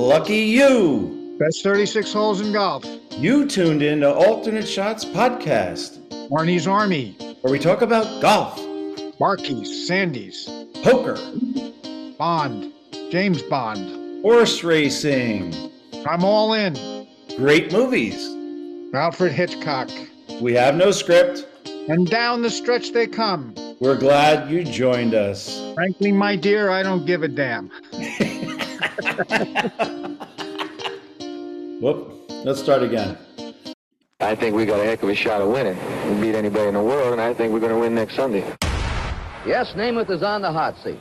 Lucky you! Best 36 holes in golf. You tuned in to Alternate Shots Podcast, Arnie's Army. where we talk about golf, Marquis, Sandys, poker, Bond, James Bond. horse racing, I'm all in. great movies. Alfred Hitchcock. We have no script. And down the stretch they come. We're glad you joined us. Frankly, my dear, I don't give a damn. Whoop. Let's start again. I think we got a heck of a shot of winning. We beat anybody in the world, and I think we're going to win next Sunday. Yes, Namath is on the hot seat.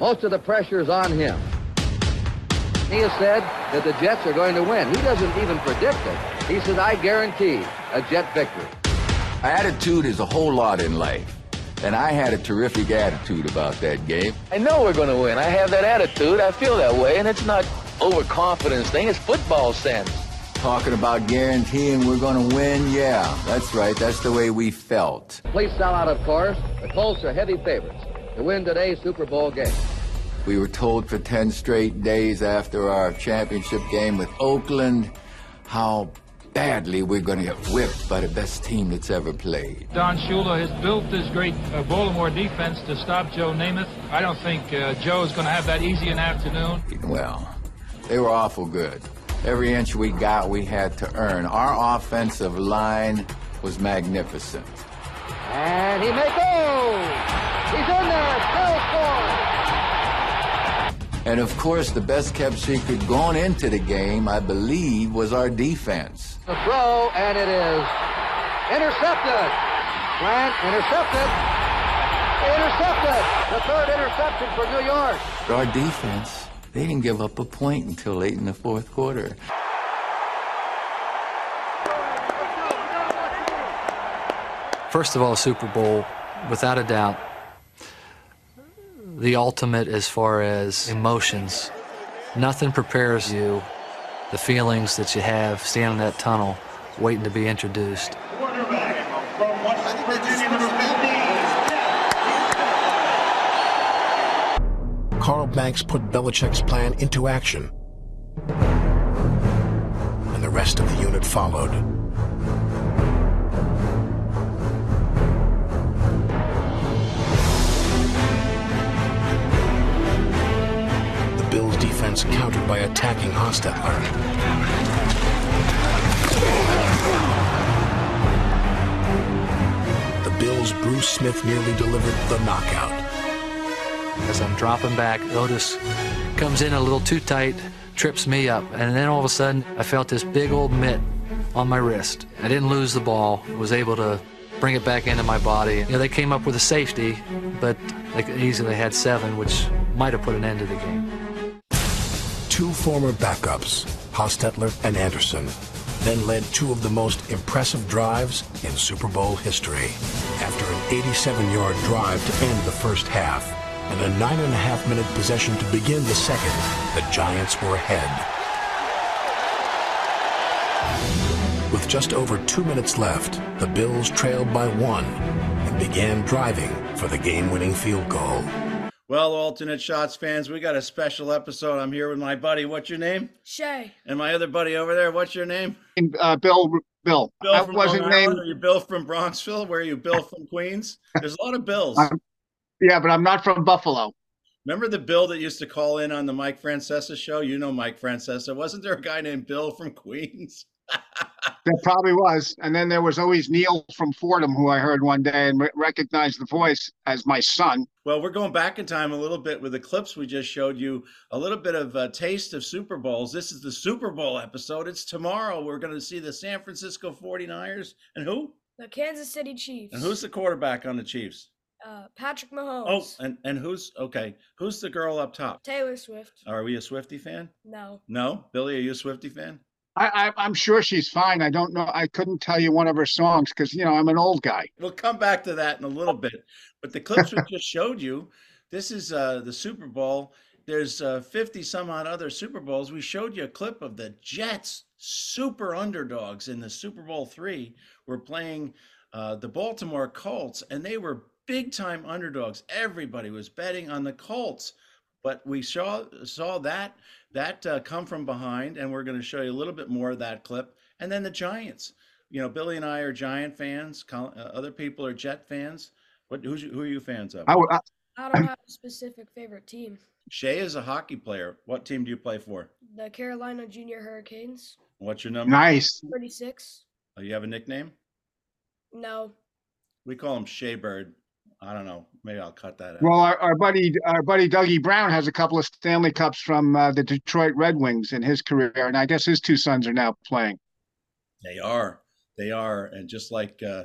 Most of the pressure is on him. He has said that the Jets are going to win. He doesn't even predict it. He said, I guarantee a Jet victory. Attitude is a whole lot in life. And I had a terrific attitude about that game. I know we're going to win. I have that attitude. I feel that way, and it's not overconfidence thing. It's football sense. Talking about guaranteeing we're going to win, yeah, that's right. That's the way we felt. Please sell out, of course. The Colts are heavy favorites to win today's Super Bowl game. We were told for 10 straight days after our championship game with Oakland how badly we're going to get whipped by the best team that's ever played. Don Shula has built this great uh, Baltimore defense to stop Joe Namath. I don't think uh, Joe is going to have that easy an afternoon. Well, they were awful good. Every inch we got, we had to earn. Our offensive line was magnificent. And he may go. He's in there. Still scoring. And of course, the best kept secret going into the game, I believe, was our defense. The throw, and it is intercepted. Grant intercepted. Intercepted. The third interception for New York. Our defense, they didn't give up a point until late in the fourth quarter. First of all, Super Bowl, without a doubt, the ultimate as far as emotions. Nothing prepares you, the feelings that you have standing in that tunnel waiting to be introduced. Carl Banks put Belichick's plan into action. And the rest of the unit followed. Bills' defense countered by attacking Hostetler. The Bills' Bruce Smith nearly delivered the knockout. As I'm dropping back, Otis comes in a little too tight, trips me up, and then all of a sudden I felt this big old mitt on my wrist. I didn't lose the ball, was able to bring it back into my body. You know, they came up with a safety, but they easily had seven, which might have put an end to the game. Two former backups, Hostetler and Anderson, then led two of the most impressive drives in Super Bowl history. After an 87 yard drive to end the first half and a nine and a half minute possession to begin the second, the Giants were ahead. With just over two minutes left, the Bills trailed by one and began driving for the game winning field goal. Well, alternate shots fans, we got a special episode. I'm here with my buddy. What's your name? Shay. And my other buddy over there. What's your name? Uh, Bill, Bill. Bill I from wasn't named. Are you Bill from Bronxville? Where are you? Bill from Queens? There's a lot of Bills. I'm- Yeah, but I'm not from Buffalo. Remember the Bill that used to call in on the Mike Francesa show? You know Mike Francesa. Wasn't there a guy named Bill from Queens? There probably was. And then there was always Neil from Fordham, who I heard one day and re- recognized the voice as my son. Well, we're going back in time a little bit with the clips we just showed you, a little bit of a taste of Super Bowls. This is the Super Bowl episode. It's tomorrow. We're going to see the San Francisco 49ers. And who? The Kansas City Chiefs. And who's the quarterback on the Chiefs? Uh, Patrick Mahomes. Oh, and, and who's okay? Who's the girl up top? Taylor Swift. Are we a Swifty fan? No. No, Billy, are you a Swifty fan? I, I, I'm sure she's fine. I don't know. I couldn't tell you one of her songs because, you know, I'm an old guy. We'll come back to that in a little bit. But the clips we just showed you, this is uh, the Super Bowl. There's uh, 50 some odd other Super Bowls. We showed you a clip of the Jets, super underdogs in the Super Bowl three, were playing uh, the Baltimore Colts, and they were big time underdogs. Everybody was betting on the Colts. But we saw saw that that uh, come from behind, and we're going to show you a little bit more of that clip. And then the Giants. You know, Billy and I are Giant fans. Col- uh, other people are Jet fans. What who's, who are you fans of? I, I, I don't have a specific favorite team. Shay is a hockey player. What team do you play for? The Carolina Junior Hurricanes. What's your number? nice. 36. Oh, you have a nickname? No. We call him Shea Bird. I don't know. Maybe I'll cut that out. Well, our, our buddy, our buddy Dougie Brown has a couple of Stanley Cups from uh, the Detroit Red Wings in his career, and I guess his two sons are now playing. They are. They are. And just like uh,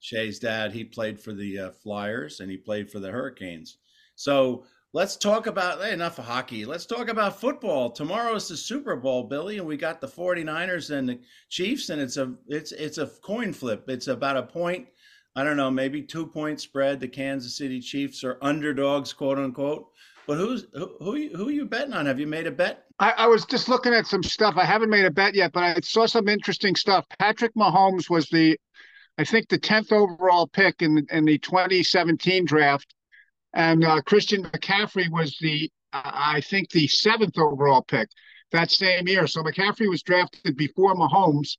Shay's dad, he played for the uh, Flyers and he played for the Hurricanes. So let's talk about hey, enough of hockey. Let's talk about football. Tomorrow is the Super Bowl, Billy, and we got the 49ers and the Chiefs, and it's a it's it's a coin flip. It's about a point. I don't know, maybe two point spread. The Kansas City Chiefs are underdogs, quote unquote. But who's who? Who, you- who are you betting on? Have you made a bet? I, I was just looking at some stuff. I haven't made a bet yet, but I saw some interesting stuff. Patrick Mahomes was the, I think, the tenth overall pick in in the 2017 draft, and uh, Christian McCaffrey was the, uh, I think, the seventh overall pick that same year. So McCaffrey was drafted before Mahomes,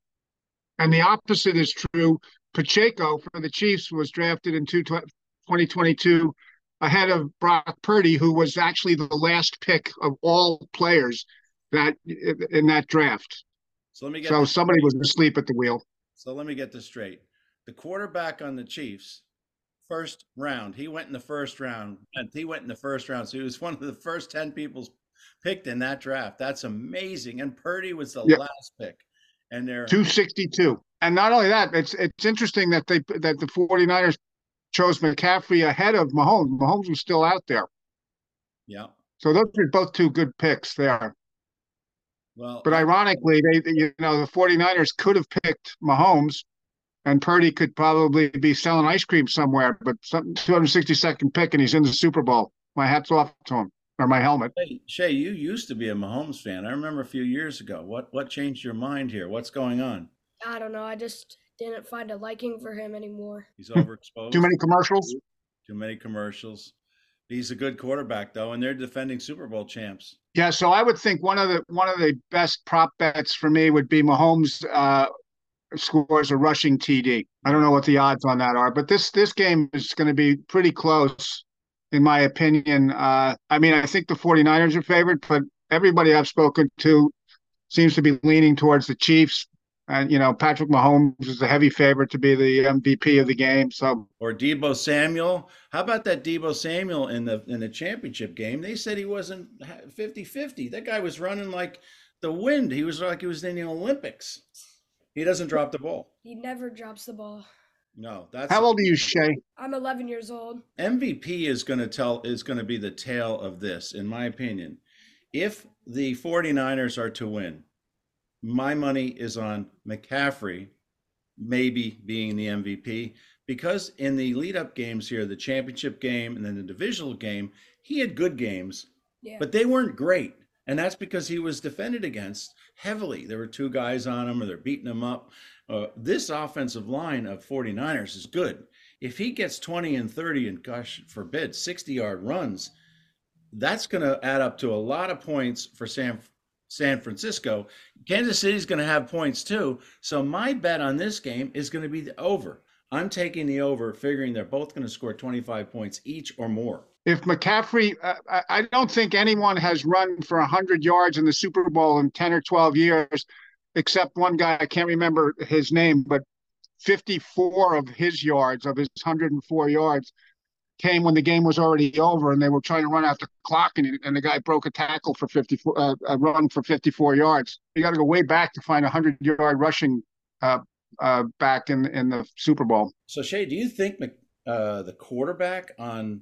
and the opposite is true. Pacheco for the Chiefs was drafted in two, 2022 ahead of Brock Purdy, who was actually the last pick of all players that in that draft. So let me get So somebody was asleep at the wheel. So let me get this straight. The quarterback on the Chiefs, first round, he went in the first round. He went in the first round. So he was one of the first 10 people picked in that draft. That's amazing. And Purdy was the Yeah. last pick. And they're 262. And not only that, it's it's interesting that they that the 49ers chose McCaffrey ahead of Mahomes. Mahomes was still out there. yeah. So those are both two good picks there. Well, But ironically, they you know the 49ers could have picked Mahomes and Purdy could probably be selling ice cream somewhere, but some 262nd pick and he's in the Super Bowl. My hat's off to him or my helmet. Hey, Shay, you used to be a Mahomes fan. I remember a few years ago. What what changed your mind here? What's going on? I don't know. I just didn't find a liking for him anymore. He's overexposed. Too many commercials. Too many commercials. He's a good quarterback though, and they're defending Super Bowl champs. Yeah, so I would think one of the one of the best prop bets for me would be Mahomes uh, scores a rushing TD. I don't know what the odds on that are, but this this game is going to be pretty close, in my opinion. Uh, I mean, I think the 49ers are favored, but everybody I've spoken to seems to be leaning towards the Chiefs. And you know, Patrick Mahomes is a heavy favorite to be the MVP of the game. So Or Deebo Samuel. How about that Deebo Samuel in the in the championship game? They said he wasn't 50-50. That guy was running like the wind. He was like he was in the Olympics. He doesn't drop the ball. He never drops the ball. No, that's how old are you, Shay? I'm 11 years old. MVP is going to tell is going to be the tale of this in my opinion. If the 49ers are to win, my money is on McCaffrey maybe being the MVP because in the lead up games here, the championship game and then the divisional game, he had good games, Yeah. but they weren't great. And that's because he was defended against heavily. There were two guys on him or they're beating him up. Uh, this offensive line of 49ers is good. If he gets 20 and 30 and gosh forbid 60 yard runs, that's going to add up to a lot of points for San San Francisco. Kansas City's going to have points too. So my bet on this game is going to be the over. I'm taking the over, figuring they're both going to score 25 points each or more. If McCaffrey, uh, I, don't think anyone has run for 100 yards in the Super Bowl in 10 or 12 years, except one guy. I can't remember his name, but 54 of his yards, of his 104 yards, came when the game was already over and they were trying to run out the clock, and, and the guy broke a tackle for 54, uh, a run for 54 yards. You got to go way back to find a 100 yard rushing uh, uh, back in in the Super Bowl. So Shay, do you think Mc- uh, the quarterback on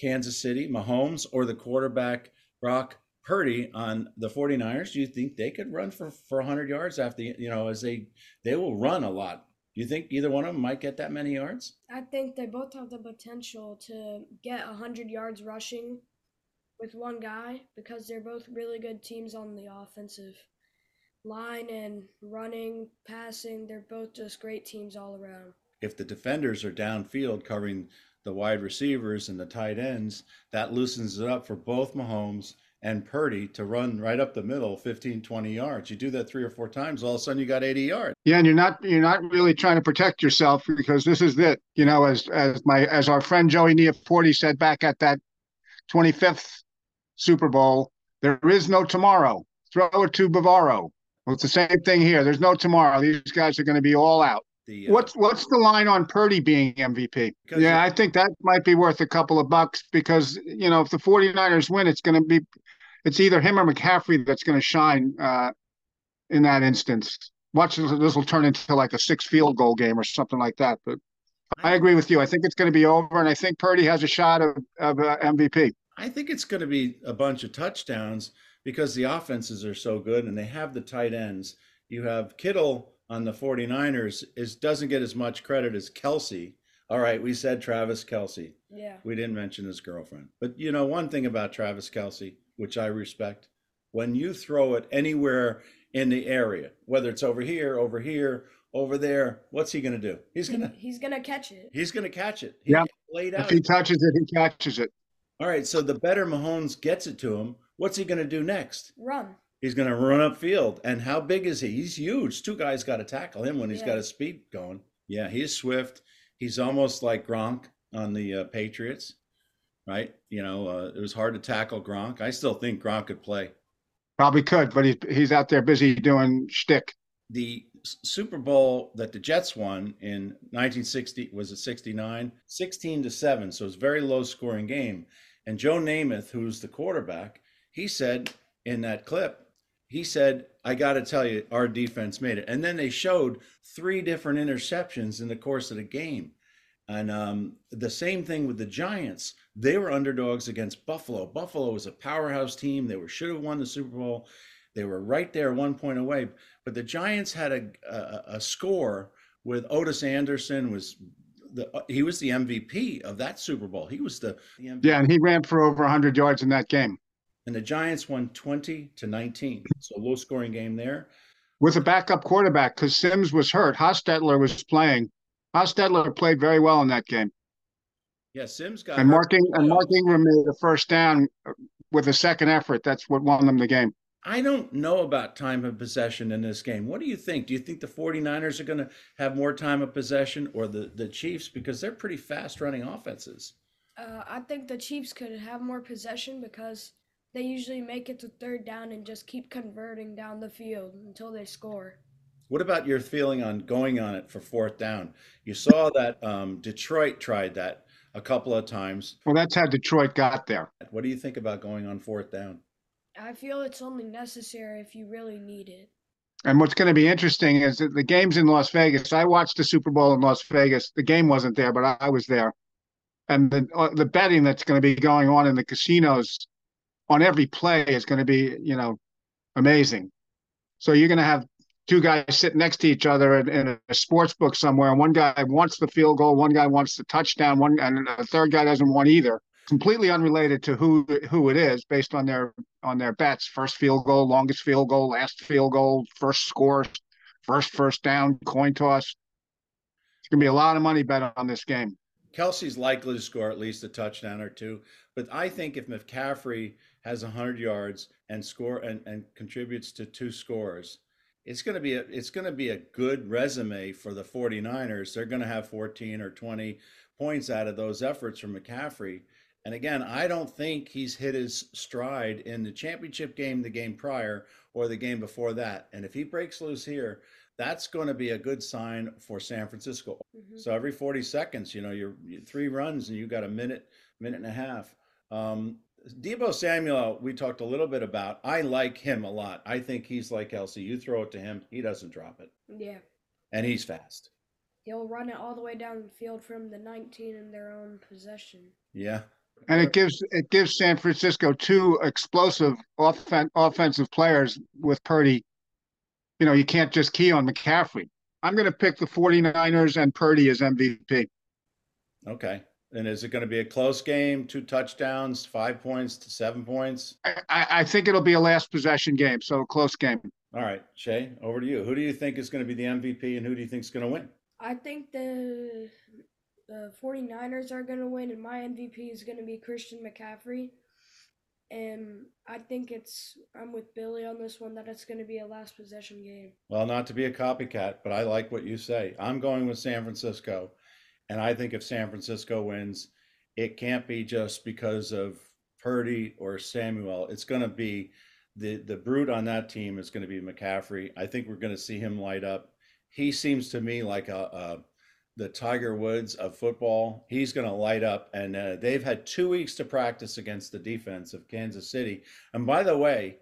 Kansas City, Mahomes, or the quarterback Brock Purdy on the 49ers, do you think they could run for for 100 yards after you know as they they will run a lot? Do you think either one of them might get that many yards? I think they both have the potential to get 100 yards rushing with one guy because they're both really good teams on the offensive line and running, passing. They're both just great teams all around. If the defenders are downfield covering the wide receivers and the tight ends, that loosens it up for both Mahomes and Purdy to run right up the middle 15 20 yards. You do that 3 or 4 times all of a sudden you got 80 yards. Yeah, and you're not you're not really trying to protect yourself because this is it. You know, as as my as our friend Joey Neaforti said back at that 25th Super Bowl, there is no tomorrow. Throw it to Bavaro. Well, it's the same thing here. There's no tomorrow. These guys are going to be all out. The, uh, What's what's the line on Purdy being MVP? Yeah, I think that might be worth a couple of bucks because, you know, if the 49ers win, it's going to be it's either him or McCaffrey that's going to shine uh, in that instance. Watch this, this will turn into like a six field goal game or something like that. But I agree with you. I think it's going to be over, and I think Purdy has a shot of, of uh, MVP. I think it's going to be a bunch of touchdowns because the offenses are so good and they have the tight ends. You have Kittle on the 49ers is doesn't get as much credit as Kelce. All right, we said Travis Kelce. Yeah. We didn't mention his girlfriend. But you know, one thing about Travis Kelce, which I respect, when you throw it anywhere in the area, whether it's over here, over here, over there, what's he going to do? He's going to He's gonna catch it. he's going to catch it. He Yeah. laid out. If he touches it, he catches it. All right, so the better Mahomes gets it to him, what's he going to do next? Run. He's going to run upfield. And how big is he? He's huge. Two guys got to tackle him when he's Yeah. got his speed going. Yeah, he's swift. He's almost like Gronk on the uh, Patriots, right? You know, uh, it was hard to tackle Gronk. I still think Gronk could play. Probably could, but he's he's out there busy doing shtick. The Super Bowl that the Jets won in 1960 was it 69? 16 to 7. So it's a very low scoring game. And Joe Namath, who's the quarterback, he said in that clip, he said, I got to tell you, our defense made it. And then they showed three different interceptions in the course of the game. And um, the same thing with the Giants. They were underdogs against Buffalo. Buffalo was a powerhouse team. They were should have won the Super Bowl. They were right there, one point away. But the Giants had a a, a score with Otis Anderson was the he was the MVP of that Super Bowl. He was the, the. Yeah, and he ran for over 100 yards in that game And the Giants won twenty to nineteen. So low scoring game there. with a backup quarterback because Sims was hurt. Hostetler was playing. Hostetler played very well in that game. Yeah, Sims got And hurt Mark, Ing- in the and Mark. Ingram made a first down uh, with a second effort. That's what won them the game. I don't know about time of possession in this game. What do you think? Do you think the 49ers are going to have more time of possession or the, the Chiefs? Because they're pretty fast running offenses. Uh, I think the Chiefs could have more possession because they usually make it to third down and just keep converting down the field until they score. What about your feeling on going on it for fourth down? You saw that um, Detroit tried that a couple of times. Well, that's how Detroit got there. What do you think about going on fourth down? I feel it's only necessary if you really need it. And what's going to be interesting is that the game's in Las Vegas. I watched the Super Bowl in Las Vegas. The game wasn't there, but I, I was there. And the uh, the betting that's going to be going on in the casinos on every play is going to be, you know, amazing. So you're going to have two guys sitting next to each other in, in a sports book somewhere, and one guy wants the field goal, one guy wants the touchdown, one and a third guy doesn't want either. Completely unrelated to who who it is, based on their on their bets: first field goal, longest field goal, last field goal, first score, first first down, coin toss. It's going to be a lot of money bet on this game. Kelce's likely to score at least a touchdown or two, but I think if McCaffrey has 100 yards and score and, and contributes to two scores, it's going to be a it's going to be a good resume for the 49ers. They're going to have 14 or 20 points out of those efforts from McCaffrey. And again, I don't think he's hit his stride in the championship game, the game prior, or the game before that. And if he breaks loose here, that's going to be a good sign for San Francisco. Mhm. So every 40 seconds, you know, you're, you three runs and you got a minute, minute and a half. Um, Deebo Samuel, we talked a little bit about. I like him a lot. I think he's like Kelce. You throw it to him, he doesn't drop it, Yeah. and he's fast. He'll run it all the way down the field from the 19 in their own possession. Yeah. And it gives it gives San Francisco two explosive offen- offensive players with Purdy. You know, you can't just key on McCaffrey. I'm going to pick the 49ers and Purdy as MVP. Okay. And is it going to be a close game? Two touchdowns, five points to seven points? I, I I think it'll be a last possession game, so a close game. All right, Shay, over to you. Who do you think is going to be the MVP and who do you think is going to win? I think the the 49ers are going to win, and my MVP is going to be Christian McCaffrey. And I think it's, I'm with Billy on this one, that it's going to be a last possession game. Well, not to be a copycat, but I like what you say. I'm going with San Francisco. And I think if San Francisco wins, it can't be just because of Purdy or Samuel. It's going to be the the brute on that team is going to be McCaffrey. I think we're going to see him light up. He seems to me like a, a the Tiger Woods of football. He's going to light up, and uh, they've had two weeks to practice against the defense of Kansas City. And by the way,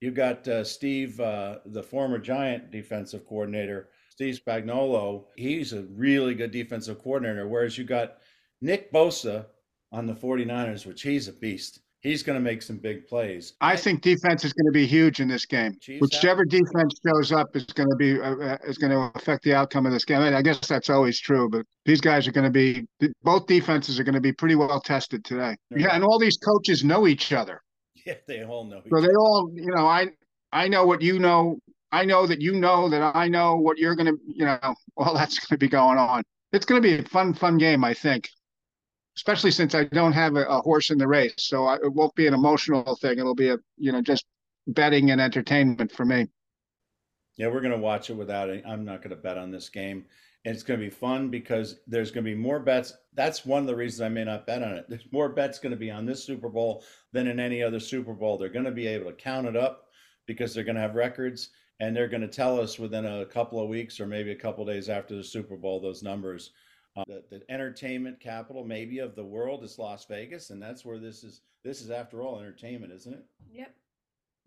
you got uh, Steve, uh, the former Giant defensive coordinator, Steve Spagnuolo. He's a really good defensive coordinator. Whereas you got Nick Bosa on the 49ers, which he's a beast he's going to make some big plays. I think defense is going to be huge in this game. Chiefs Whichever defense shows up is going to be uh, uh is going to affect the outcome of this game. I, mean, I guess that's always true, but these guys are going to be both defenses are going to be pretty well tested today. Yeah, and all these coaches know each other. Yeah, they all know. so they all, you know, I I know what you know. I know that you know that I know what you're going to, you know, all that's going to be going on. It's going to be a fun, fun game, I think especially since I don't have a, a horse in the race. So I, it won't be an emotional thing. It'll be a, you know, just betting and entertainment for me. Yeah, we're going to watch it without it. I'm not going to bet on this game. And it's going to be fun because there's going to be more bets. That's one of the reasons I may not bet on it. There's more bets going to be on this Super Bowl than in any other Super Bowl. They're going to be able to count it up because they're going to have records and they're going to tell us within a couple of weeks or maybe a couple days after the Super Bowl those numbers uh, the, the entertainment capital, maybe of the world, is Las Vegas, and that's where this is. This is, after all, entertainment, isn't it? Yep.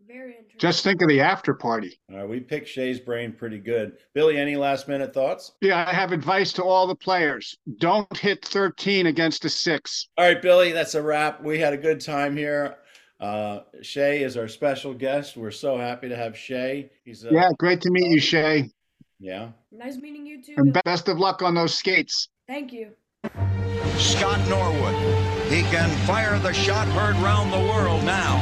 Very interesting. Just think of the after party. All right, we picked Shay's brain pretty good. Billy, any last minute thoughts? Yeah, I have advice to all the players. Don't hit 13 against a six. All right, Billy, that's a wrap. We had a good time here. Uh, Shay is our special guest. We're so happy to have Shay. He's a, yeah, great to meet you, Shay. Yeah. Nice meeting you too. And best of luck on those skates. Thank you. Scott Norwood. He can fire the shot heard round the world now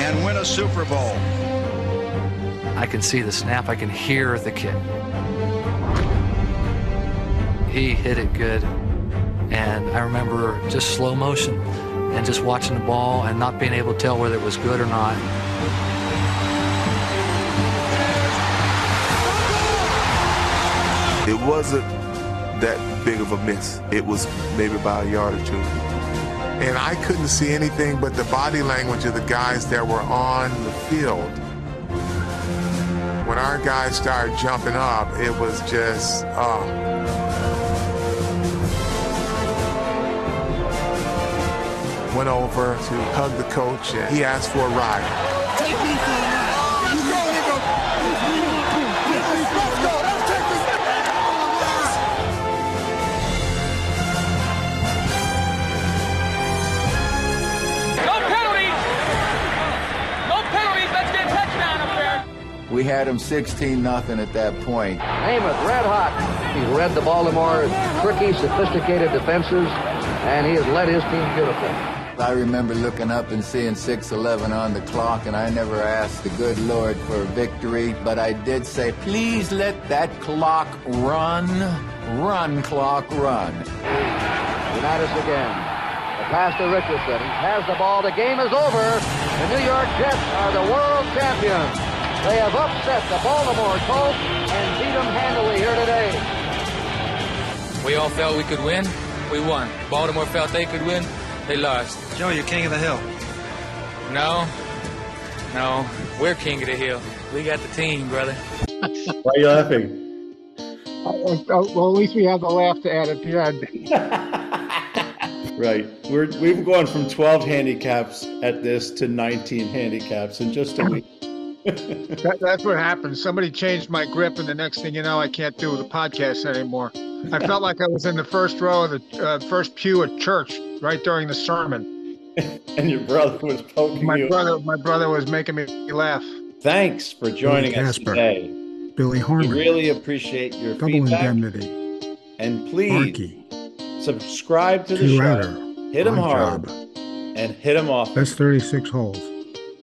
and win a Super Bowl. I can see the snap. I can hear the kick. He hit it good. And I remember just slow motion and just watching the ball and not being able to tell whether it was good or not. It wasn't that big of a miss. It was maybe about a yard or two. And I couldn't see anything but the body language of the guys that were on the field. When our guys started jumping up, it was just, oh. Went over to hug the coach and he asked for a ride. Take me for a ride. We had him 16 nothing at that point. Namath, red hot. He's read the Baltimore tricky, sophisticated defenses, and he has led his team beautifully. I remember looking up and seeing 6-11 on the clock, and I never asked the good Lord for a victory, but I did say, please let that clock run, run, clock, run. Unitas again. The pass to Richardson. He has the ball. The game is over. The New York Jets are the world champions. They have upset the Baltimore Colts and beat them handily here today. We all felt we could win. We won. Baltimore felt they could win. They lost. Joe, you're king of the hill. No. No. We're king of the hill. We got the team, brother. Why are you laughing? Uh, well, at least we have the laugh to add at the end. right. We're, we've gone from 12 handicaps at this to 19 handicaps in just a week that, that's what happened. Somebody changed my grip, and the next thing you know, I can't do the podcast anymore. I felt like I was in the first row of the uh, first pew at church right during the sermon. and your brother was poking my you. brother, my brother was making me laugh. Thanks for joining Billy us Casper, today. Billy Harmon. We really appreciate your Double feedback. indemnity. And please subscribe to the show. Hit them hard. Job. And hit them off. That's 36 holes.